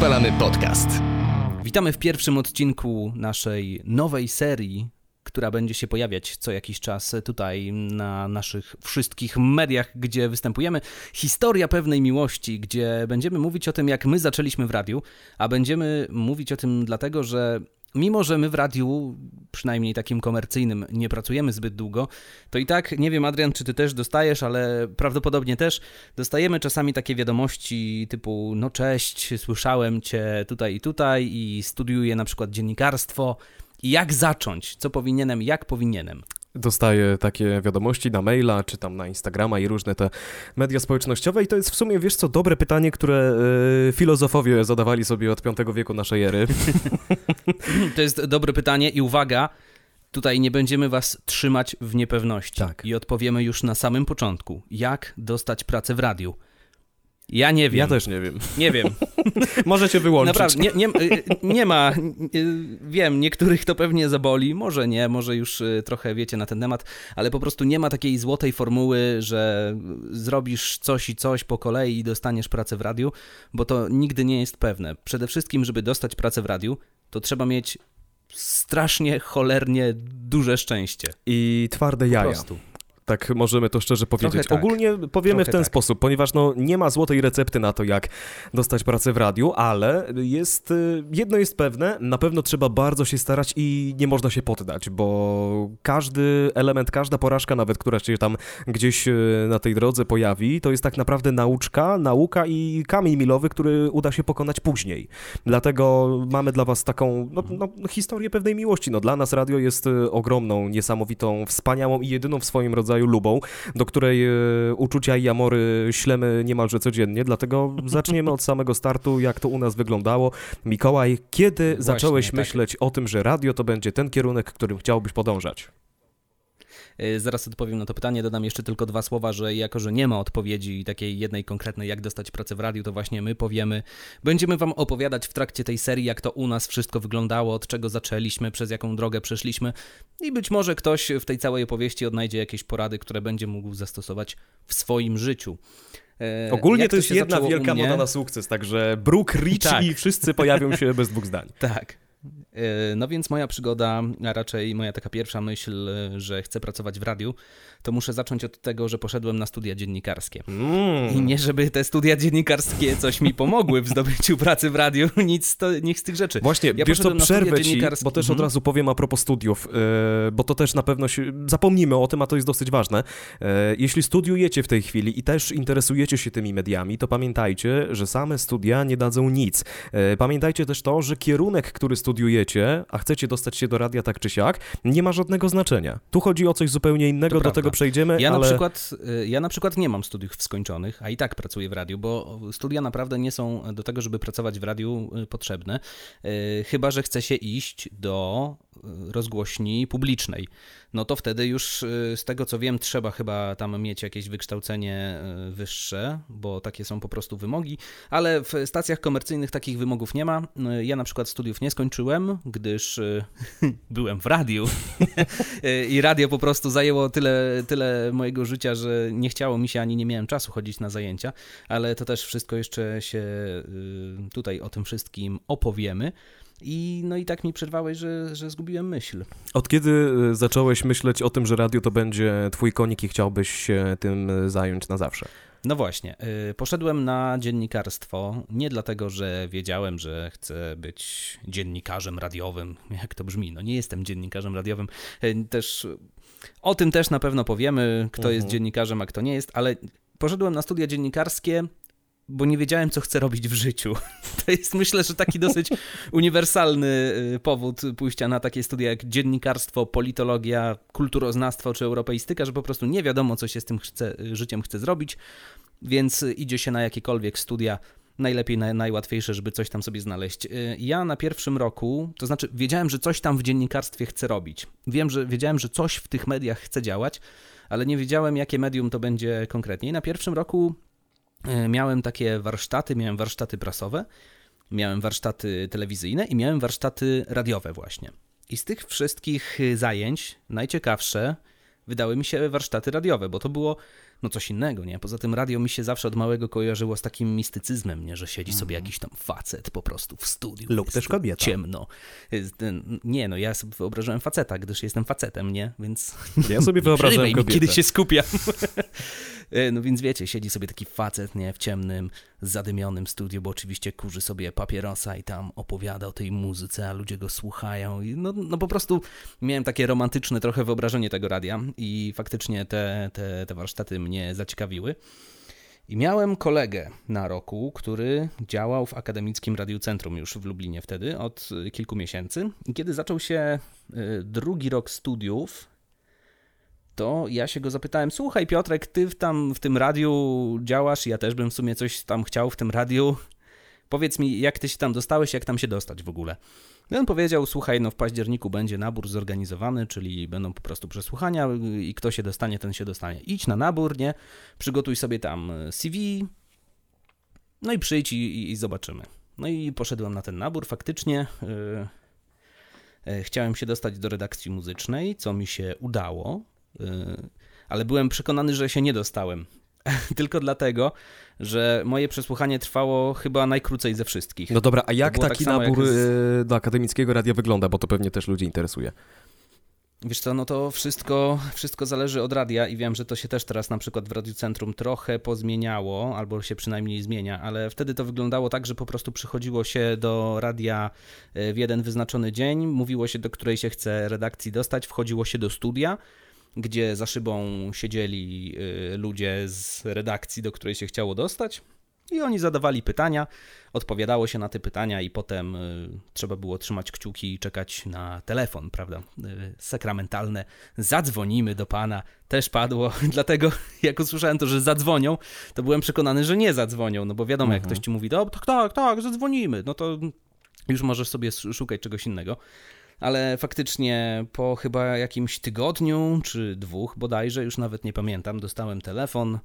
Rozpalamy podcast. Witamy w pierwszym odcinku naszej nowej serii, która będzie się pojawiać co jakiś czas tutaj na naszych wszystkich mediach, gdzie występujemy. Historia pewnej miłości, gdzie będziemy mówić o tym, jak my zaczęliśmy w radiu, a będziemy mówić o tym dlatego, że mimo że my w radiu, przynajmniej takim komercyjnym, nie pracujemy zbyt długo, to i tak, nie wiem Adrian, czy ty też dostajesz, ale prawdopodobnie też, dostajemy czasami takie wiadomości typu, no cześć, słyszałem cię tutaj i tutaj i studiuję na przykład dziennikarstwo. Jak zacząć? Co powinienem, jak powinienem? Dostaję takie wiadomości na maila, czy tam na Instagrama i różne te media społecznościowe i to jest w sumie, wiesz co, dobre pytanie, które y, filozofowie zadawali sobie od V wieku naszej ery. to jest dobre pytanie i uwaga, tutaj nie będziemy was trzymać w niepewności tak. i odpowiemy już na samym początku, jak dostać pracę w radiu. Ja nie wiem. Ja też nie wiem. Nie wiem. Możecie wyłączyć. Naprawdę, nie, nie, y, nie, ma, y, wiem, niektórych to pewnie zaboli, może nie, może już y, trochę wiecie na ten temat, ale po prostu nie ma takiej złotej formuły, że zrobisz coś i coś po kolei i dostaniesz pracę w radiu, bo to nigdy nie jest pewne. Przede wszystkim, żeby dostać pracę w radiu, to trzeba mieć strasznie, cholernie duże szczęście. I twarde po jaja. Prostu. Tak możemy to szczerze powiedzieć. tak. Ogólnie powiemy Trochę w ten tak. sposób, ponieważ no, nie ma złotej recepty na to, jak dostać pracę w radiu, ale jest y, jedno jest pewne, na pewno trzeba bardzo się starać i nie można się poddać, bo każdy element, każda porażka nawet, która się tam gdzieś y, na tej drodze pojawi, to jest tak naprawdę nauczka, nauka i kamień milowy, który uda się pokonać później. Dlatego mamy dla was taką no, no, historię pewnej miłości. No, dla nas radio jest y, ogromną, niesamowitą, wspaniałą i jedyną w swoim rodzaju lubą, do której e, uczucia i amory ślemy niemalże codziennie, dlatego zaczniemy od samego startu, jak to u nas wyglądało. Mikołaj, kiedy Właśnie, zacząłeś tak. myśleć o tym, że radio to będzie ten kierunek, którym chciałbyś podążać? Y, Zaraz odpowiem na to pytanie, dodam jeszcze tylko dwa słowa, że jako, że nie ma odpowiedzi takiej jednej konkretnej, jak dostać pracę w radiu, to właśnie my powiemy, będziemy wam opowiadać w trakcie tej serii, jak to u nas wszystko wyglądało, od czego zaczęliśmy, przez jaką drogę przeszliśmy i być może ktoś w tej całej opowieści odnajdzie jakieś porady, które będzie mógł zastosować w swoim życiu. E, Ogólnie jak to jest jedna wielka moda na sukces, także Brook, Rich Tak. i wszyscy pojawią się bez dwóch zdań. Tak. E, No więc moja przygoda, a raczej moja taka pierwsza myśl, e, że chcę pracować w radiu, to muszę zacząć od tego, że poszedłem na studia dziennikarskie. Mm. I nie, żeby te studia dziennikarskie coś mi pomogły w zdobyciu pracy w radiu, nic, to, nic z tych rzeczy. Właśnie, Ja wiesz co, przerwę ci, bo też od Mhm. razu powiem a propos studiów, yy, bo to też na pewno się, zapomnimy o tym, a to jest dosyć ważne. Yy, jeśli studiujecie w tej chwili i też interesujecie się tymi mediami, to pamiętajcie, że same studia nie dadzą nic. Yy, pamiętajcie też to, że kierunek, który studiujecie, a chcecie dostać się do radia tak czy siak, nie ma żadnego znaczenia. Tu chodzi o coś zupełnie innego, do prawda. Tego przejdziemy, Ja, ale... na przykład, y, ja na przykład nie mam studiów skończonych, a i tak pracuję w radiu, bo studia naprawdę nie są do tego, żeby pracować w radiu y, potrzebne, y, chyba że chce się iść do rozgłośni publicznej. No to wtedy już y, z tego co wiem, trzeba chyba tam mieć jakieś wykształcenie y, wyższe, bo takie są po prostu wymogi, ale w stacjach komercyjnych takich wymogów nie ma. Y, Ja na przykład studiów nie skończyłem, gdyż y, byłem w radiu i radio po prostu zajęło tyle, tyle mojego życia, że nie chciało mi się ani nie miałem czasu chodzić na zajęcia, ale to też wszystko jeszcze się y, tutaj o tym wszystkim opowiemy. I no i tak mi przerwałeś, że, że zgubiłem myśl. Od kiedy y, zacząłeś myśleć o tym, że radio to będzie twój konik i chciałbyś się tym y, zająć na zawsze? No właśnie, y, poszedłem na dziennikarstwo nie dlatego, że wiedziałem, że chcę być dziennikarzem radiowym. Jak to brzmi? No nie jestem dziennikarzem radiowym. Też o tym też na pewno powiemy, kto jest Mhm. dziennikarzem, a kto nie jest, ale poszedłem na studia dziennikarskie, bo nie wiedziałem, co chcę robić w życiu. To jest myślę, że taki dosyć uniwersalny y, powód pójścia na takie studia jak dziennikarstwo, politologia, kulturoznawstwo czy europeistyka, że po prostu nie wiadomo, co się z tym chce, życiem chce zrobić, więc y, idzie się na jakiekolwiek studia. Najlepiej, naj, najłatwiejsze, żeby coś tam sobie znaleźć. Y, Ja na pierwszym roku, to znaczy wiedziałem, że coś tam w dziennikarstwie chcę robić. Wiem, że wiedziałem, że coś w tych mediach chcę działać, ale nie wiedziałem, jakie medium to będzie konkretnie. I na pierwszym roku y, miałem takie warsztaty, miałem warsztaty prasowe, miałem warsztaty telewizyjne i miałem warsztaty radiowe właśnie. I z tych wszystkich y, zajęć najciekawsze wydały mi się warsztaty radiowe, bo to było no coś innego, nie? Poza tym radio mi się zawsze od małego kojarzyło z takim mistycyzmem, nie? Że siedzi sobie Mhm. jakiś tam facet po prostu w studiu. Lub też kobieta. Ciemno. Nie, no ja sobie wyobrażałem faceta, gdyż jestem facetem, nie? Więc Ja sobie mi, kobietę. kiedy się skupiam. E, no więc wiecie, siedzi sobie taki facet, nie, w ciemnym, zadymionym studiu, bo oczywiście kurzy sobie papierosa i tam opowiada o tej muzyce, a ludzie go słuchają. I no, no po prostu miałem takie romantyczne trochę wyobrażenie tego radia i faktycznie te, te, te warsztaty mnie zaciekawiły. I miałem kolegę na roku, który działał w Akademickim Radiu Centrum już w Lublinie wtedy od y, kilku miesięcy. I kiedy zaczął się y, drugi rok studiów, to ja się go zapytałem: Słuchaj, Piotrek, ty w, tam w tym radiu działasz, ja też bym w sumie coś tam chciał w tym radiu. Powiedz mi, jak ty się tam dostałeś, jak tam się dostać w ogóle? I on powiedział: Słuchaj, no w październiku będzie nabór zorganizowany, czyli będą po prostu przesłuchania i kto się dostanie, ten się dostanie. Idź na nabór, nie? Przygotuj sobie tam y, CV, no i przyjdź i, i, i zobaczymy. No i poszedłem na ten nabór, faktycznie. y, e, Chciałem się dostać do redakcji muzycznej, co mi się udało, ale byłem przekonany, że się nie dostałem. Tylko dlatego, że moje przesłuchanie trwało chyba najkrócej ze wszystkich. No dobra, a jak tak taki jak nabór z- e, do akademickiego radia wygląda, bo to pewnie też ludzi interesuje. Wiesz co, no to wszystko, wszystko zależy od radia i wiem, że to się też teraz na przykład w Radiu Centrum trochę pozmieniało, albo się przynajmniej zmienia, ale wtedy to wyglądało tak, że po prostu przychodziło się do radia e, w jeden wyznaczony dzień, mówiło się, do której się chce redakcji dostać, wchodziło się do studia, gdzie za szybą siedzieli e, ludzie z redakcji, do której się chciało dostać. I oni zadawali pytania, odpowiadało się na te pytania, i potem y, trzeba było trzymać kciuki i czekać na telefon, prawda? Y, sakramentalne. Zadzwonimy do pana. Też padło, dlatego jak usłyszałem to, że zadzwonią, to byłem przekonany, że nie zadzwonią, no bo wiadomo, jak Mhm. ktoś ci mówi, tak, tak, tak, zadzwonimy, no to już możesz sobie sz- szukać czegoś innego. Ale faktycznie po chyba jakimś tygodniu czy dwóch bodajże, już nawet nie pamiętam, dostałem telefon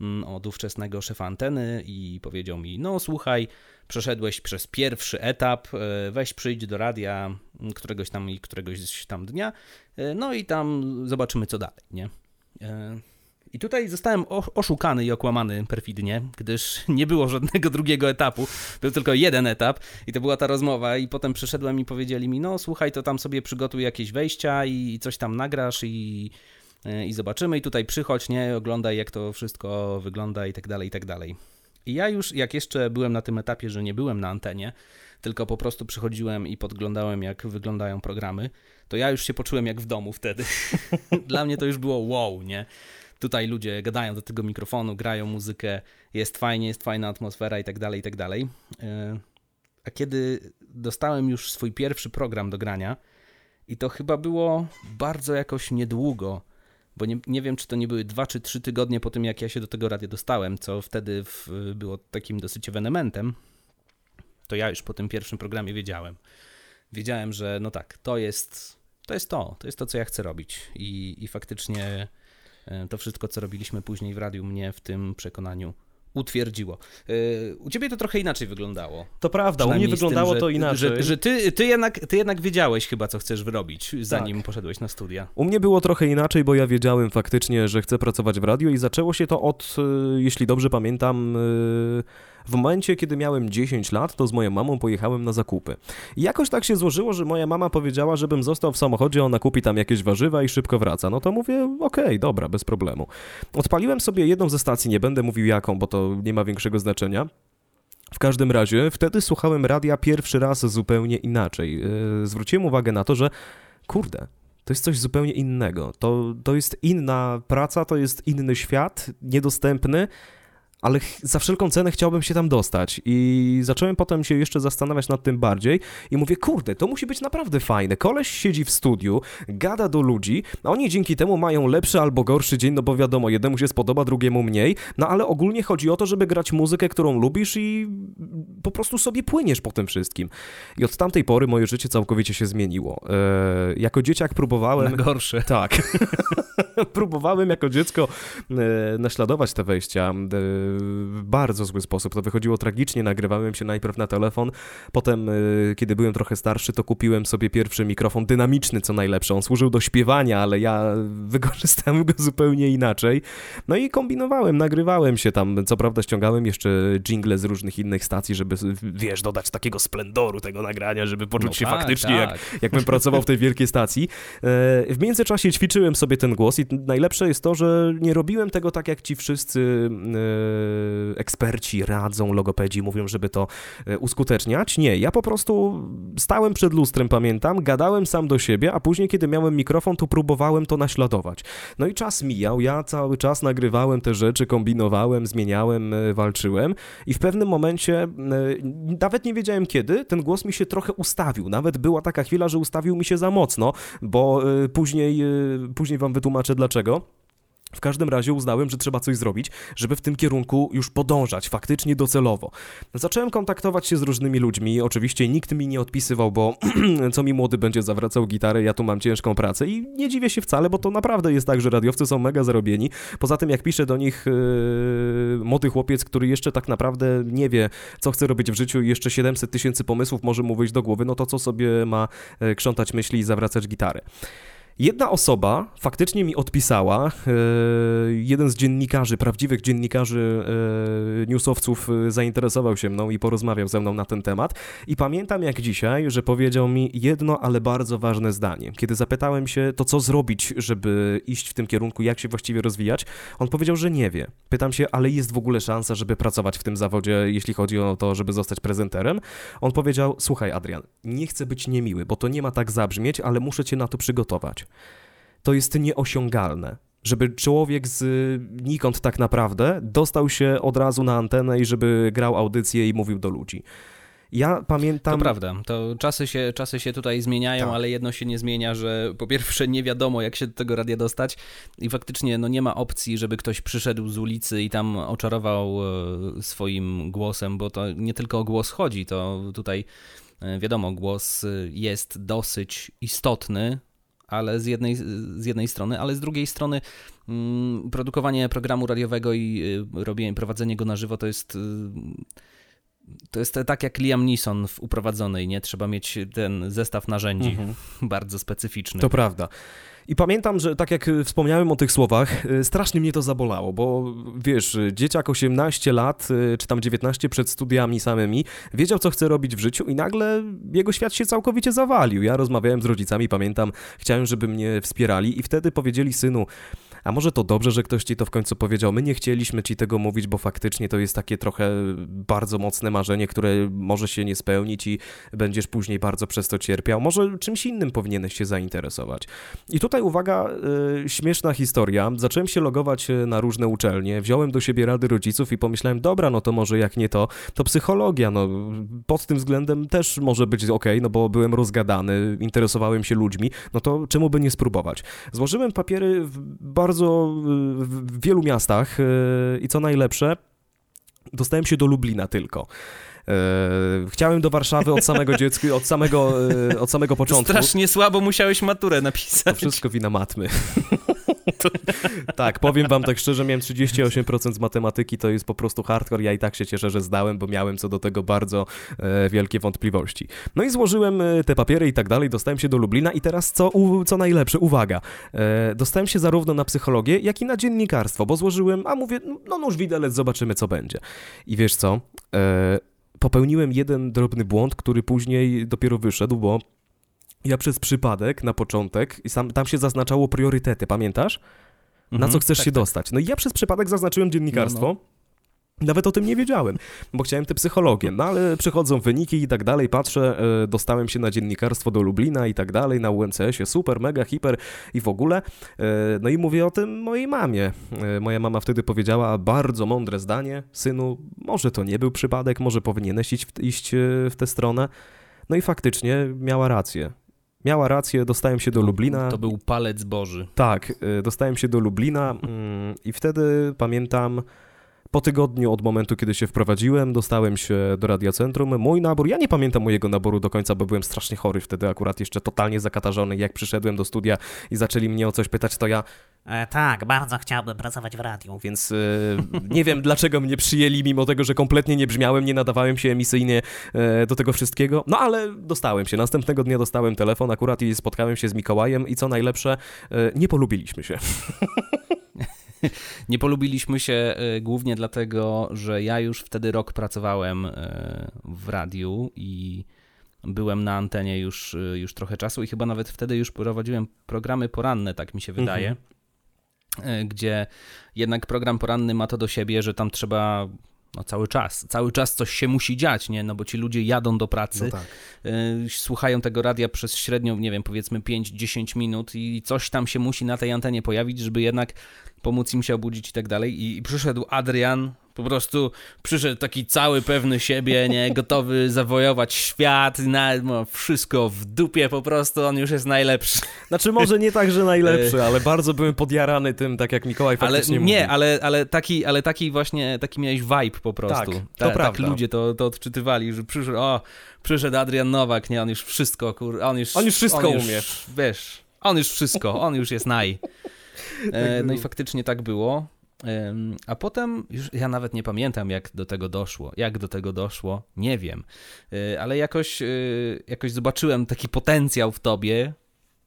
mm, od ówczesnego szefa anteny i powiedział mi: No, słuchaj, przeszedłeś przez pierwszy etap, e, weź przyjdź do radia mm, któregoś tam i któregoś tam dnia, e, no i tam zobaczymy, co dalej, nie? E, I tutaj zostałem oszukany i okłamany perfidnie, gdyż nie było żadnego drugiego etapu, był tylko jeden etap i to była ta rozmowa i potem przyszedłem i powiedzieli mi, no słuchaj, to tam sobie przygotuj jakieś wejścia i coś tam nagrasz i, i zobaczymy i tutaj przychodź, nie, oglądaj jak to wszystko wygląda i tak dalej, i tak dalej. I ja już, jak jeszcze byłem na tym etapie, że nie byłem na antenie, tylko po prostu przychodziłem i podglądałem, jak wyglądają programy, to ja już się poczułem jak w domu wtedy. Dla mnie to już było wow, nie? Tutaj ludzie gadają do tego mikrofonu, grają muzykę, jest fajnie, jest fajna atmosfera i tak dalej, i tak dalej. E, A kiedy dostałem już swój pierwszy program do grania, i to chyba było bardzo jakoś niedługo, bo nie, nie wiem, czy to nie były dwa czy trzy tygodnie po tym, jak ja się do tego radia dostałem, co wtedy w, było takim dosyć ewenementem, to ja już po tym pierwszym programie wiedziałem. Wiedziałem, że no tak, to jest to, jest to, to jest to, co ja chcę robić. I, i faktycznie to wszystko, co robiliśmy później w radiu, mnie w tym przekonaniu utwierdziło. E, U ciebie to trochę inaczej wyglądało. To prawda, u mnie z tym, wyglądało że- to inaczej. Że, że ty, ty, jednak, ty jednak wiedziałeś chyba, co chcesz wyrobić, zanim poszedłeś na studia. U mnie było trochę inaczej, bo ja wiedziałem faktycznie, że chcę pracować w radiu i zaczęło się to od, y, jeśli dobrze pamiętam, y, w momencie, kiedy miałem 10 lat, to z moją mamą pojechałem na zakupy. I jakoś tak się złożyło, że moja mama powiedziała, żebym został w samochodzie, ona kupi tam jakieś warzywa i szybko wraca. No to mówię, okej, dobra, bez problemu. Odpaliłem sobie jedną ze stacji, nie będę mówił jaką, bo to nie ma większego znaczenia. W każdym razie, wtedy słuchałem radia pierwszy raz zupełnie inaczej. Yy, zwróciłem uwagę na to, że kurde, to jest coś zupełnie innego. To, to jest inna praca, to jest inny świat, niedostępny, ale za wszelką cenę chciałbym się tam dostać. I zacząłem potem się jeszcze zastanawiać nad tym bardziej i mówię, kurde, to musi być naprawdę fajne. Koleś siedzi w studiu, gada do ludzi, a oni dzięki temu mają lepszy albo gorszy dzień, no bo wiadomo, jednemu się spodoba, drugiemu mniej, no ale ogólnie chodzi o to, żeby grać muzykę, którą lubisz i po prostu sobie płyniesz po tym wszystkim. I od tamtej pory moje życie całkowicie się zmieniło. E, jako dzieciak próbowałem... Na gorsze. Tak. Próbowałem jako dziecko e, naśladować te wejścia e, w bardzo zły sposób. To wychodziło tragicznie, nagrywałem się najpierw na telefon, potem, kiedy byłem trochę starszy, to kupiłem sobie pierwszy mikrofon dynamiczny, co najlepsze. On służył do śpiewania, ale ja wykorzystałem go zupełnie inaczej. No i kombinowałem, nagrywałem się tam. Co prawda ściągałem jeszcze jingle z różnych innych stacji, żeby, wiesz, dodać takiego splendoru tego nagrania, żeby poczuć no się tak, faktycznie, tak. Jak, jakbym pracował w tej wielkiej stacji. E, w międzyczasie ćwiczyłem sobie ten głos i najlepsze jest to, że nie robiłem tego tak, jak ci wszyscy e, eksperci radzą, logopedzi mówią, żeby to e, uskuteczniać. Nie, ja po prostu stałem przed lustrem, pamiętam, gadałem sam do siebie, a później, kiedy miałem mikrofon, to próbowałem to naśladować. No i czas mijał, ja cały czas nagrywałem te rzeczy, kombinowałem, zmieniałem, walczyłem i w pewnym momencie, nawet nie wiedziałem kiedy, ten głos mi się trochę ustawił. Nawet była taka chwila, że ustawił mi się za mocno, bo później, później wam wytłumaczę dlaczego. W każdym razie uznałem, że trzeba coś zrobić, żeby w tym kierunku już podążać, faktycznie docelowo. Zacząłem kontaktować się z różnymi ludźmi, oczywiście nikt mi nie odpisywał, bo co mi młody będzie zawracał gitarę, ja tu mam ciężką pracę i nie dziwię się wcale, bo to naprawdę jest tak, że radiowcy są mega zarobieni. Poza tym jak pisze do nich yy, młody chłopiec, który jeszcze tak naprawdę nie wie, co chce robić w życiu i jeszcze 700 tysięcy pomysłów może mu wyjść do głowy, no to co sobie ma yy, krzątać myśli i zawracać gitarę. Jedna osoba faktycznie mi odpisała, e, jeden z dziennikarzy, prawdziwych dziennikarzy, e, newsowców e, zainteresował się mną i porozmawiał ze mną na ten temat. I pamiętam jak dzisiaj, że powiedział mi jedno, ale bardzo ważne zdanie. Kiedy zapytałem się, to co zrobić, żeby iść w tym kierunku, jak się właściwie rozwijać, on powiedział, że nie wie. Pytam się, ale jest w ogóle szansa, żeby pracować w tym zawodzie, jeśli chodzi o to, żeby zostać prezenterem? On powiedział, słuchaj Adrian, nie chcę być niemiły, bo to nie ma tak zabrzmieć, ale muszę cię na to przygotować to jest nieosiągalne. Żeby człowiek z nikąd tak naprawdę dostał się od razu na antenę i żeby grał audycję i mówił do ludzi. Ja pamiętam. To prawda, to czasy się, czasy się tutaj zmieniają, tak. ale jedno się nie zmienia, że po pierwsze nie wiadomo, jak się do tego radia dostać, i faktycznie no, nie ma opcji, żeby ktoś przyszedł z ulicy i tam oczarował e, swoim głosem, bo to nie tylko o głos chodzi, to tutaj e, wiadomo, głos jest dosyć istotny ale z jednej, z jednej strony, ale z drugiej strony mm, produkowanie programu radiowego i y, robienie, prowadzenie go na żywo to jest y, to jest tak jak Liam Neeson w Uprowadzonej, nie? Trzeba mieć ten zestaw narzędzi mhm. bardzo specyficzny. To prawda. I pamiętam, że tak jak wspomniałem o tych słowach, y, strasznie mnie to zabolało, bo wiesz, dzieciak 18 lat, y, czy tam 19 przed studiami samymi, wiedział, co chce robić w życiu i nagle jego świat się całkowicie zawalił. Ja rozmawiałem z rodzicami, pamiętam, chciałem, żeby mnie wspierali i wtedy powiedzieli synu, a może to dobrze, że ktoś ci to w końcu powiedział. My nie chcieliśmy ci tego mówić, bo faktycznie to jest takie trochę bardzo mocne marzenie, które może się nie spełnić i będziesz później bardzo przez to cierpiał. Może czymś innym powinieneś się zainteresować. I tutaj uwaga, y, śmieszna historia. Zacząłem się logować y, na różne uczelnie, wziąłem do siebie rady rodziców i pomyślałem, dobra, no to może jak nie to, to psychologia. No, pod tym względem też może być ok, no bo byłem rozgadany, interesowałem się ludźmi, no to czemu by nie spróbować? Złożyłem papiery w bardzo bardzo w wielu miastach e, i co najlepsze, dostałem się do Lublina tylko. E, chciałem do Warszawy od samego dziecka, od samego, e, od samego początku. Strasznie słabo musiałeś maturę napisać. To wszystko wina matmy. tak, powiem wam tak szczerze, miałem 38% z matematyki, to jest po prostu hardcore. Ja i tak się cieszę, że zdałem, bo miałem co do tego bardzo e, wielkie wątpliwości. No i złożyłem e, te papiery i tak dalej, dostałem się do Lublina i teraz co, u, co najlepsze, uwaga, e, dostałem się zarówno na psychologię, jak i na dziennikarstwo, bo złożyłem, a mówię, no nóż widelec, zobaczymy co będzie. I wiesz co, e, popełniłem jeden drobny błąd, który później dopiero wyszedł, bo ja przez przypadek na początek, i sam, tam się zaznaczało priorytety, pamiętasz? Na mhm, co chcesz tak, się tak. dostać. No i ja przez przypadek zaznaczyłem dziennikarstwo. No, no. Nawet o tym nie wiedziałem, bo chciałem tę psychologię, no ale przychodzą wyniki i tak dalej, patrzę, e, dostałem się na dziennikarstwo do Lublina i tak dalej, na UMCS-ie, super, mega, hiper i w ogóle. E, no i mówię o tym mojej mamie. E, moja mama wtedy powiedziała bardzo mądre zdanie, synu, może to nie był przypadek, może powinieneś iść w, iść w tę stronę. No i faktycznie miała rację. Miała rację, dostałem się do Lublina. To był palec Boży. Tak, dostałem się do Lublina mm, i wtedy pamiętam Po tygodniu od momentu, kiedy się wprowadziłem, dostałem się do Radiocentrum. Mój nabór, ja nie pamiętam mojego naboru do końca, bo byłem strasznie chory wtedy, akurat jeszcze totalnie zakatarzony. Jak przyszedłem do studia i zaczęli mnie o coś pytać, to ja E, tak, bardzo chciałbym pracować w radiu. więc e, nie wiem dlaczego mnie przyjęli, mimo tego, że kompletnie nie brzmiałem, nie nadawałem się emisyjnie e, do tego wszystkiego. No ale dostałem się. Następnego dnia dostałem telefon akurat i spotkałem się z Mikołajem i co najlepsze, e, nie polubiliśmy się. Nie polubiliśmy się y, głównie dlatego, że ja już wtedy rok pracowałem y, w radiu i byłem na antenie już, y, już trochę czasu i chyba nawet wtedy już prowadziłem programy poranne, tak mi się wydaje. Y, Gdzie jednak program poranny ma to do siebie, że tam trzeba no, cały czas, cały czas coś się musi dziać, nie? No bo ci ludzie jadą do pracy, No tak. y, słuchają tego radia przez średnią, nie wiem, powiedzmy 5-10 minut i coś tam się musi na tej antenie pojawić, żeby jednak pomóc im się obudzić i tak dalej. I, i przyszedł Adrian, po prostu przyszedł taki cały pewny siebie, nie, gotowy zawojować świat, na, no, wszystko w dupie po prostu, on już jest najlepszy. Znaczy może nie tak, że najlepszy, ale bardzo byłem podjarany tym, tak jak Mikołaj Ale faktycznie nie, mówi. ale, ale, taki, ale taki właśnie, taki miałeś vibe po prostu. Tak, to tak prawda. ludzie to, to odczytywali, że przyszedł, o, przyszedł Adrian Nowak, nie, on już wszystko, kur, on już... On już wszystko on umie. Wiesz, on już wszystko, on już jest naj. E, no i faktycznie tak było. A potem już ja nawet nie pamiętam, jak do tego doszło. Jak do tego doszło, nie wiem. E, Ale jakoś, e, jakoś zobaczyłem taki potencjał w tobie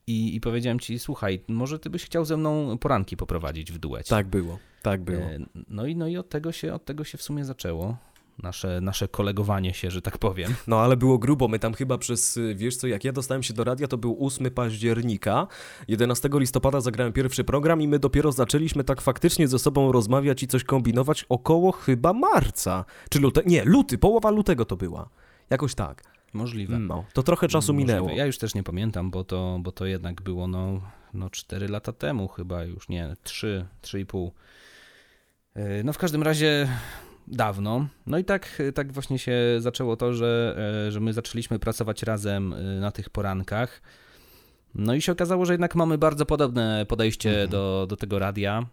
i, i powiedziałem ci, słuchaj, może ty byś chciał ze mną poranki poprowadzić w duecie. Tak było, tak było. No i, no i od, tego się, od tego się w sumie zaczęło. Nasze, nasze kolegowanie się, że tak powiem. No ale było grubo, my tam chyba przez, wiesz co, jak ja dostałem się do radia, to był 8 października, 11 listopada zagrałem pierwszy program i my dopiero zaczęliśmy tak faktycznie ze sobą rozmawiać i coś kombinować około chyba marca, czy luty, nie, luty, połowa lutego to była, jakoś tak. Możliwe. No, to trochę czasu Możliwe. minęło. Ja już też nie pamiętam, bo to, bo to jednak było no, no 4 lata temu chyba już, nie, 3, 3,5. Yy, No w każdym razie dawno. No i tak, tak właśnie się zaczęło to, że, e, że my zaczęliśmy pracować razem e, na tych porankach. No i się okazało, że jednak mamy bardzo podobne podejście Mhm. do, do tego radia.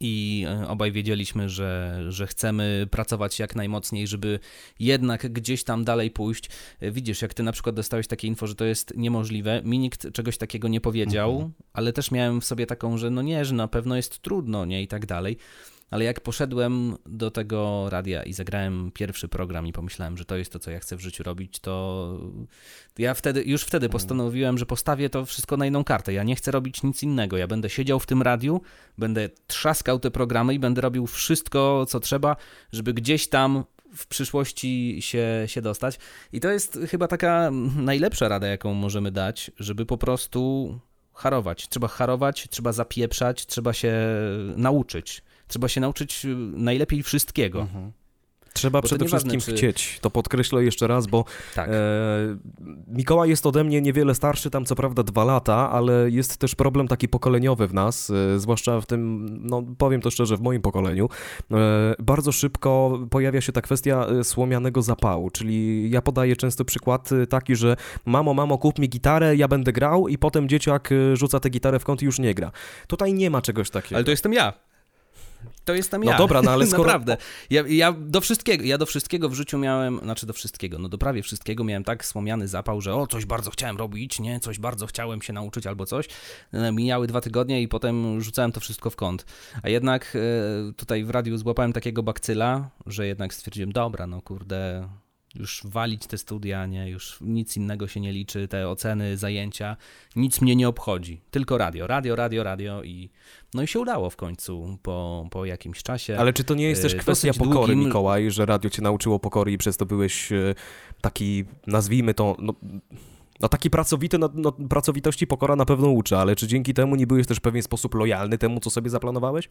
I e, obaj wiedzieliśmy, że, że chcemy pracować jak najmocniej, żeby jednak gdzieś tam dalej pójść. Widzisz, jak ty na przykład dostałeś takie info, że to jest niemożliwe, mi nikt czegoś takiego nie powiedział, Mhm. ale też miałem w sobie taką, że no nie, że na pewno jest trudno, nie i tak dalej. Ale jak poszedłem do tego radia i zagrałem pierwszy program i pomyślałem, że to jest to, co ja chcę w życiu robić, to ja wtedy, już wtedy postanowiłem, że postawię to wszystko na inną kartę. Ja nie chcę robić nic innego. Ja będę siedział w tym radiu, będę trzaskał te programy i będę robił wszystko, co trzeba, żeby gdzieś tam w przyszłości się, się dostać. I to jest chyba taka najlepsza rada, jaką możemy dać, żeby po prostu harować. Trzeba harować, trzeba zapieprzać, trzeba się nauczyć. Trzeba się nauczyć y, najlepiej wszystkiego. Mhm. Trzeba Bo przede wszystkim czy- chcieć. To podkreślę jeszcze raz, bo Tak. e, Mikołaj jest ode mnie niewiele starszy, tam co prawda dwa lata, ale jest też problem taki pokoleniowy w nas, e, zwłaszcza w tym, no powiem to szczerze, w moim pokoleniu. E, bardzo szybko pojawia się ta kwestia e, słomianego zapału, czyli ja podaję często przykład e, taki, że mamo, mamo, kup mi gitarę, ja będę grał i potem dzieciak e, rzuca tę gitarę w kąt i już nie gra. Tutaj nie ma czegoś takiego. Ale to jestem ja. To jestem No ja. dobra, no ale skoro- Naprawdę. Ja, ja do wszystkiego, ja do wszystkiego w życiu miałem, znaczy do wszystkiego, no do prawie wszystkiego miałem tak słomiany zapał, że o, coś bardzo chciałem robić, nie, coś bardzo chciałem się nauczyć albo coś. E, Mijały dwa tygodnie i potem rzucałem to wszystko w kąt. A jednak e, tutaj w radiu złapałem takiego bakcyla, że jednak stwierdziłem, dobra, no kurde, już walić te studia, nie, już nic innego się nie liczy, te oceny, zajęcia, nic mnie nie obchodzi, tylko radio, radio, radio, radio i no i się udało w końcu po, po jakimś czasie. Ale czy to nie jest też e, kwestia pokory, długim- Mikołaj, że radio cię nauczyło pokory i przez to byłeś e, taki, nazwijmy to, no, no taki pracowity, no, no pracowitości pokora na pewno uczy, ale czy dzięki temu nie byłeś też w pewien sposób lojalny temu, co sobie zaplanowałeś?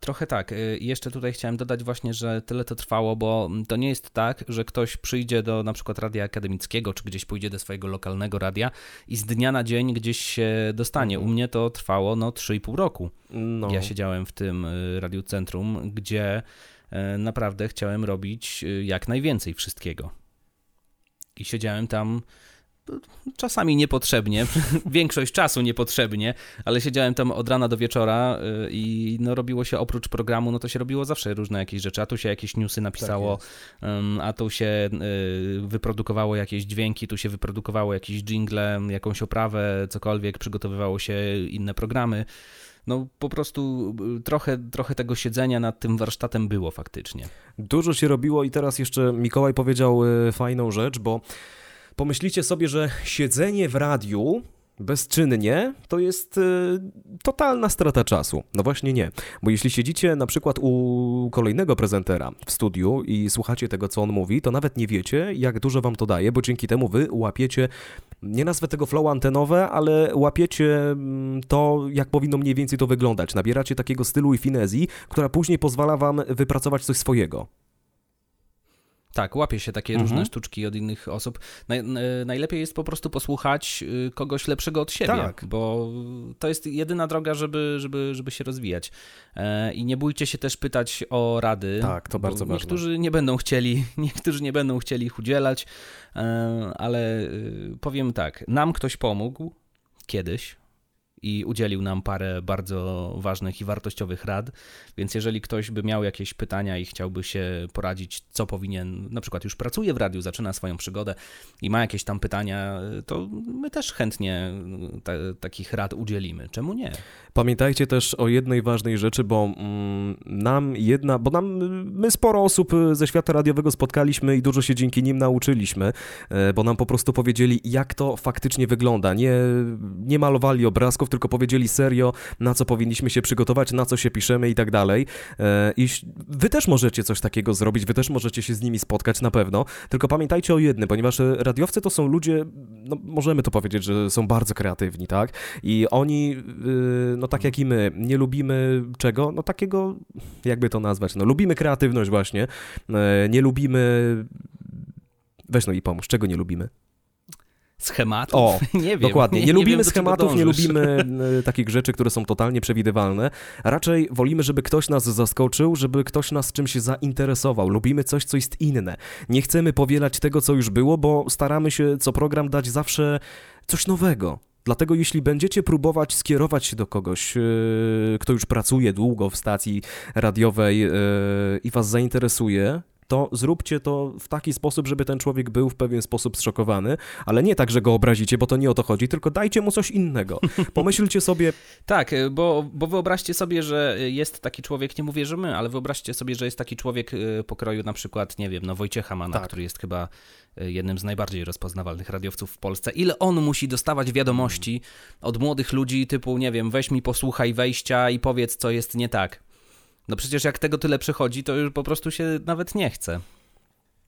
Trochę tak. Y, jeszcze tutaj chciałem dodać właśnie, że tyle to trwało, bo to nie jest tak, że ktoś przyjdzie do na przykład radia akademickiego, czy gdzieś pójdzie do swojego lokalnego radia i z dnia na dzień gdzieś się dostanie. U mnie to trwało no 3,5 roku. No. Ja siedziałem w tym y, Radiu Centrum, gdzie e, naprawdę chciałem robić y, jak najwięcej wszystkiego. I siedziałem tam czasami niepotrzebnie, większość czasu niepotrzebnie, ale siedziałem tam od rana do wieczora y, i no robiło się oprócz programu, no to się robiło zawsze różne jakieś rzeczy, a tu się jakieś newsy napisało, ym, a tu się y, wyprodukowało jakieś dźwięki, tu się wyprodukowało jakieś jingle, jakąś oprawę, cokolwiek, przygotowywało się inne programy. No po prostu y, trochę, trochę tego siedzenia nad tym warsztatem było faktycznie. Dużo się robiło i teraz jeszcze Mikołaj powiedział fajną rzecz, bo pomyślicie sobie, że siedzenie w radiu bezczynnie to jest y, totalna strata czasu. No właśnie nie, bo jeśli siedzicie na przykład u kolejnego prezentera w studiu i słuchacie tego, co on mówi, to nawet nie wiecie, jak dużo wam to daje, bo dzięki temu wy łapiecie, nie nazwę tego flow antenowe, ale łapiecie mm, to, jak powinno mniej więcej to wyglądać. Nabieracie takiego stylu i finezji, która później pozwala wam wypracować coś swojego. Tak, łapie się takie Mhm. różne sztuczki od innych osób. Naj, n- najlepiej jest po prostu posłuchać y, kogoś lepszego od siebie, Tak. bo to jest jedyna droga, żeby, żeby, żeby się rozwijać. E, I nie bójcie się też pytać o rady. Tak, to bardzo ważne. Niektórzy nie będą chcieli, niektórzy nie będą chcieli ich udzielać, e, ale y, powiem tak, nam ktoś pomógł kiedyś, i udzielił nam parę bardzo ważnych i wartościowych rad. Więc jeżeli ktoś by miał jakieś pytania i chciałby się poradzić, co powinien, na przykład już pracuje w radiu, zaczyna swoją przygodę i ma jakieś tam pytania, to my też chętnie ta, takich rad udzielimy. Czemu nie? Pamiętajcie też o jednej ważnej rzeczy, bo mm, nam jedna, bo nam my sporo osób y, ze świata radiowego spotkaliśmy i dużo się dzięki nim nauczyliśmy, e, bo nam po prostu powiedzieli, jak to faktycznie wygląda. Nie, nie malowali obrazków, tylko powiedzieli serio, na co powinniśmy się przygotować, na co się piszemy i tak dalej. E, I wy też możecie coś takiego zrobić, wy też możecie się z nimi spotkać na pewno, tylko pamiętajcie o jednym, ponieważ e, radiowcy to są ludzie, no możemy to powiedzieć, że są bardzo kreatywni, tak? I oni, yy, no tak jak i my, nie lubimy czego? No takiego, jakby to nazwać, no lubimy kreatywność właśnie, e, nie lubimy... Weź no i pomóż, czego nie lubimy? Schematów? O, nie wiem. Dokładnie, nie, wiem, lubimy czego schematów, nie lubimy e, takich rzeczy, które są totalnie przewidywalne. Raczej wolimy, żeby ktoś nas zaskoczył, żeby ktoś nas czymś zainteresował. Lubimy coś, co jest inne. Nie chcemy powielać tego, co już było, bo staramy się co program dać zawsze coś nowego. Dlatego jeśli będziecie próbować skierować się do kogoś, e, kto już pracuje długo w stacji radiowej e, i was zainteresuje, to zróbcie to w taki sposób, żeby ten człowiek był w pewien sposób zszokowany, ale nie tak, że go obrazicie, bo to nie o to chodzi, tylko dajcie mu coś innego. Pomyślcie sobie, Tak, y, bo, bo wyobraźcie sobie, że jest taki człowiek, nie mówię, że my, ale wyobraźcie sobie, że jest taki człowiek y, pokroju na przykład, nie wiem, no Wojciecha Mana, Tak. który jest chyba y, jednym z najbardziej rozpoznawalnych radiowców w Polsce. Ile on musi dostawać wiadomości od młodych ludzi typu, nie wiem, weź mi posłuchaj wejścia i powiedz, co jest nie tak. No przecież jak tego tyle przychodzi, to już po prostu się nawet nie chce.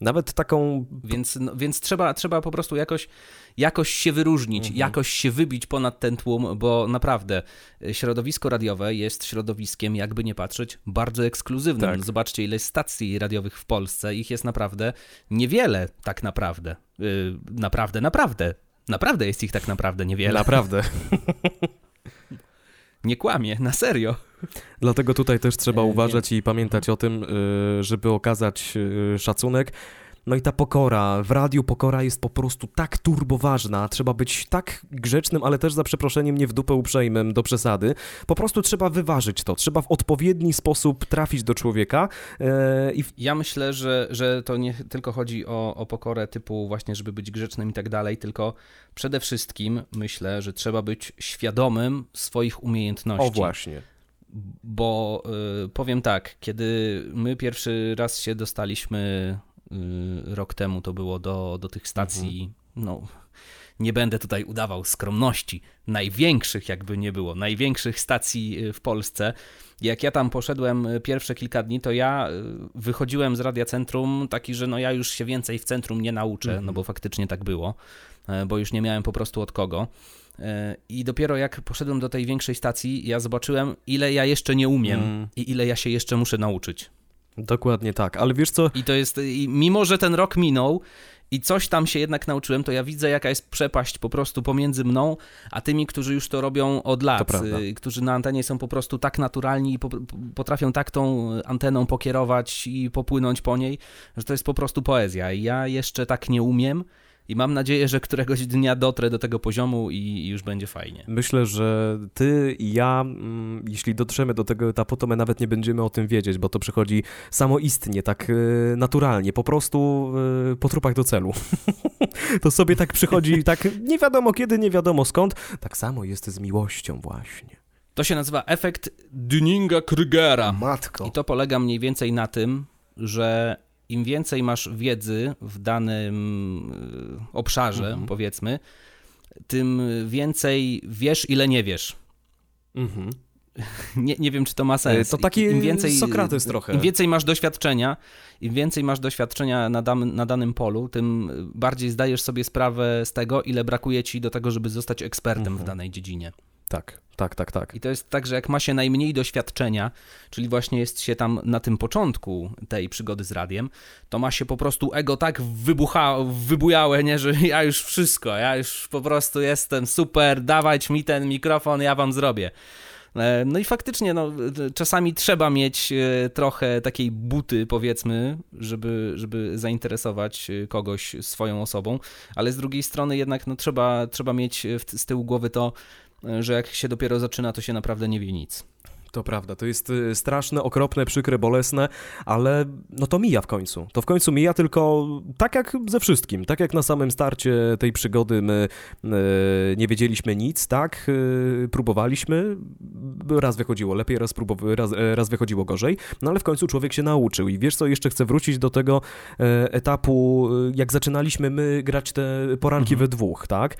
nawet taką Więc, no, więc trzeba, trzeba po prostu jakoś, jakoś się wyróżnić, Mhm. jakoś się wybić ponad ten tłum, bo naprawdę y, środowisko radiowe jest środowiskiem, jakby nie patrzeć, bardzo ekskluzywnym. Tak. Zobaczcie, ile stacji radiowych w Polsce. Ich jest naprawdę niewiele, tak naprawdę. Yy, naprawdę, naprawdę. Naprawdę jest ich tak naprawdę niewiele. naprawdę. Nie kłamie, na serio. Dlatego tutaj też trzeba E, uważać i pamiętać o tym, y, żeby okazać y, szacunek. No i ta pokora, w radiu pokora jest po prostu tak turboważna, trzeba być tak grzecznym, ale też za przeproszeniem nie w dupę uprzejmym do przesady. Po prostu trzeba wyważyć to, trzeba w odpowiedni sposób trafić do człowieka i w... Ja myślę, że, że to nie tylko chodzi o, o pokorę typu właśnie, żeby być grzecznym i tak dalej, tylko przede wszystkim myślę, że trzeba być świadomym swoich umiejętności. O właśnie. Bo y, powiem tak, kiedy my pierwszy raz się dostaliśmy y, rok temu, to było do, do tych stacji, no nie będę tutaj udawał skromności, największych jakby nie było, największych stacji y, w Polsce. Jak ja tam poszedłem pierwsze kilka dni, to ja wychodziłem z Radia Centrum taki, że no ja już się więcej w centrum nie nauczę, no bo faktycznie tak było, bo już nie miałem po prostu od kogo. E, I dopiero jak poszedłem do tej większej stacji, ja zobaczyłem, ile ja jeszcze nie umiem Mm. i ile ja się jeszcze muszę nauczyć. Dokładnie tak, ale wiesz co, I to jest, i mimo że ten rok minął i coś tam się jednak nauczyłem, to ja widzę, jaka jest przepaść po prostu pomiędzy mną, a tymi, którzy już to robią od lat, y, którzy na antenie są po prostu tak naturalni i po, potrafią tak tą anteną pokierować i popłynąć po niej, że to jest po prostu poezja. I ja jeszcze tak nie umiem. I mam nadzieję, że któregoś dnia dotrę do tego poziomu i, już będzie fajnie. Myślę, że ty i ja, mm, jeśli dotrzemy do tego etapu, to my nawet nie będziemy o tym wiedzieć, bo to przychodzi samoistnie, tak y, naturalnie, po prostu y, po trupach do celu. to sobie tak przychodzi, tak nie wiadomo kiedy, nie wiadomo skąd. Tak samo jest z miłością właśnie. To się nazywa efekt Dunninga-Krugera. Matko. I to polega mniej więcej na tym, że im więcej masz wiedzy w danym y, obszarze, Mhm. powiedzmy, tym więcej wiesz, ile nie wiesz. Mhm. Nie, nie wiem, czy to ma sens. E, to taki Im więcej, Sokrates trochę. Im więcej masz doświadczenia, im więcej masz doświadczenia na, dam, na danym polu, tym bardziej zdajesz sobie sprawę z tego, ile brakuje ci do tego, żeby zostać ekspertem Mhm. w danej dziedzinie. Tak, tak, tak, tak. I to jest tak, że jak ma się najmniej doświadczenia, czyli właśnie jest się tam na tym początku tej przygody z radiem, to ma się po prostu ego tak wybucha, wybujałe, nie, że ja już wszystko, ja już po prostu jestem super, dawać mi ten mikrofon, ja wam zrobię. E, No i faktycznie, no, czasami trzeba mieć e, trochę takiej buty, powiedzmy, żeby, żeby zainteresować e, kogoś swoją osobą, ale z drugiej strony jednak no, trzeba, trzeba mieć z tyłu głowy to, że jak się dopiero zaczyna, to się naprawdę nie wie nic. To prawda, to jest y, straszne, okropne, przykre, bolesne, ale no to mija w końcu. To w końcu mija, tylko tak jak ze wszystkim. Tak jak na samym starcie tej przygody my y, nie wiedzieliśmy nic, tak? Próbowaliśmy, raz wychodziło lepiej, raz, próbow- raz, e, raz wychodziło gorzej, no ale w końcu człowiek się nauczył. I wiesz co, jeszcze chcę wrócić do tego e, etapu, jak zaczynaliśmy my grać te poranki we dwóch, tak?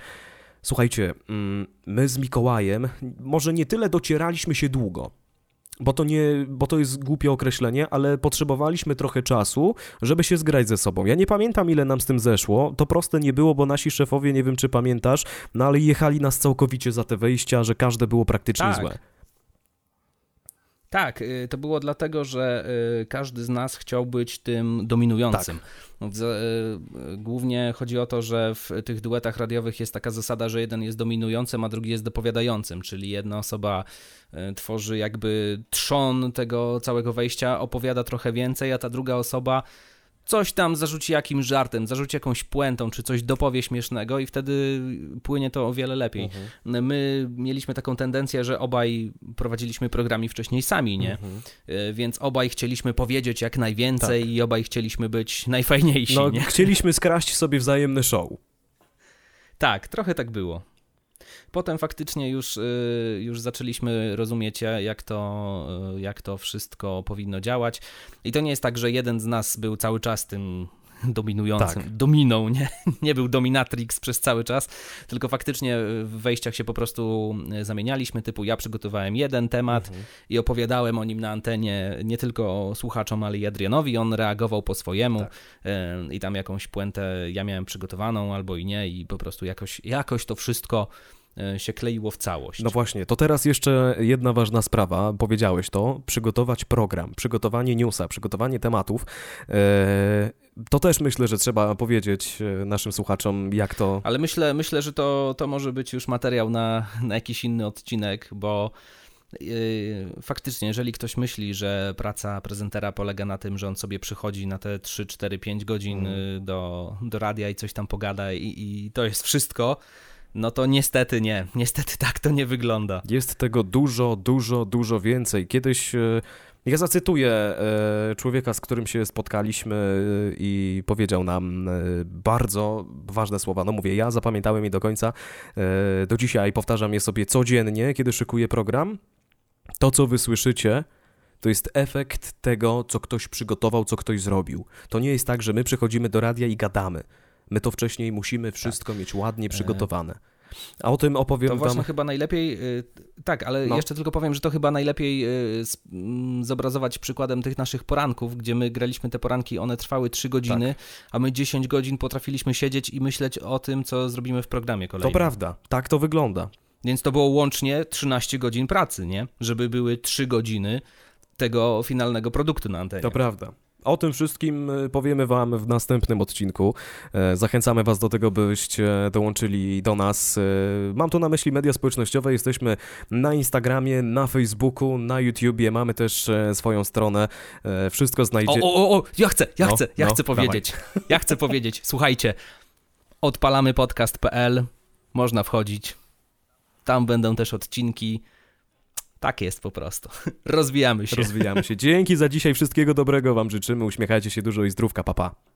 Słuchajcie, mm, my z Mikołajem może nie tyle docieraliśmy się długo, bo to, nie, bo to jest głupie określenie, ale potrzebowaliśmy trochę czasu, żeby się zgrać ze sobą. Ja nie pamiętam, ile nam z tym zeszło. To proste nie było, bo nasi szefowie, nie wiem czy pamiętasz, no ale jechali nas całkowicie za te wejścia, że każde było praktycznie Tak. złe. Tak, y, to było dlatego, że y, każdy z nas chciał być tym dominującym. Za- y, Głównie chodzi o to, że w tych duetach radiowych jest taka zasada, że jeden jest dominującym, a drugi jest dopowiadającym, czyli jedna osoba tworzy jakby trzon tego całego wejścia, opowiada trochę więcej, a ta druga osoba coś tam zarzuci jakimś żartem, zarzuci jakąś puentą, czy coś dopowie śmiesznego i wtedy płynie to o wiele lepiej. My mieliśmy taką tendencję, że obaj prowadziliśmy programy wcześniej sami, nie? Mhm. Y, Więc obaj chcieliśmy powiedzieć jak najwięcej i obaj chcieliśmy być najfajniejsi, No, nie? chcieliśmy skraść sobie wzajemny show. Tak, trochę tak było. Potem faktycznie już, y, już zaczęliśmy rozumieć, ja- jak to, y, jak to wszystko powinno działać. I to nie jest tak, że jeden z nas był cały czas tym dominującym, Tak. dominą, nie? nie był dominatrix przez cały czas, tylko faktycznie w wejściach się po prostu y, zamienialiśmy, typu ja przygotowałem jeden temat i opowiadałem o nim na antenie nie tylko słuchaczom, ale i Adrianowi, on reagował po swojemu Tak. i tam jakąś puentę ja miałem przygotowaną albo i nie i po prostu jakoś, jakoś to wszystko się kleiło w całość. No właśnie, to teraz jeszcze jedna ważna sprawa, powiedziałeś to, przygotować program, przygotowanie newsa, przygotowanie tematów. E, to też myślę, że trzeba powiedzieć e, naszym słuchaczom, jak to... Ale myślę, myślę że to, to może być już materiał na, na jakiś inny odcinek, bo faktycznie, jeżeli ktoś myśli, że praca prezentera polega na tym, że on sobie przychodzi na te 3, 4, 5 godzin yy, do, do radia i coś tam pogada i, i to jest wszystko, no to niestety nie. Niestety tak to nie wygląda. Jest tego dużo, dużo, dużo więcej. Kiedyś... e, Ja zacytuję e, człowieka, z którym się spotkaliśmy e, i powiedział nam bardzo ważne słowa. No mówię, ja zapamiętałem je do końca. Do dzisiaj powtarzam je sobie codziennie, kiedy szykuję program. To, co wy słyszycie, to jest efekt tego, co ktoś przygotował, co ktoś zrobił. To nie jest tak, że my przychodzimy do radia i gadamy. My to wcześniej musimy wszystko mieć ładnie przygotowane. A o tym opowiem To właśnie chyba najlepiej, y, tak, ale No. jeszcze tylko powiem, że to chyba najlepiej y, mm, zobrazować przykładem tych naszych poranków, gdzie my graliśmy te poranki, one trwały 3 godziny, Tak. a my 10 godzin potrafiliśmy siedzieć i myśleć o tym, co zrobimy w programie To kolejnym. prawda, tak to wygląda. Więc to było łącznie 13 godzin pracy, nie? Żeby były 3 godziny tego finalnego produktu na antenie. To prawda. O tym wszystkim y, powiemy Wam w następnym odcinku. E, Zachęcamy Was do tego, byście dołączyli do nas. E, Mam tu na myśli media społecznościowe. Jesteśmy na Instagramie, na Facebooku, na YouTubie. Mamy też e, swoją stronę. E, Wszystko znajdzie. o, o, o, ja chcę, ja No, chcę, ja no, chcę powiedzieć. Ja chcę powiedzieć, słuchajcie, odpalamy podcast.pl, można wchodzić. Tam będą też odcinki. Tak jest po prostu. Rozwijamy się. Rozwijamy się. Dzięki za dzisiaj. Wszystkiego dobrego Wam życzymy. Uśmiechajcie się dużo i zdrówka, papa. Pa.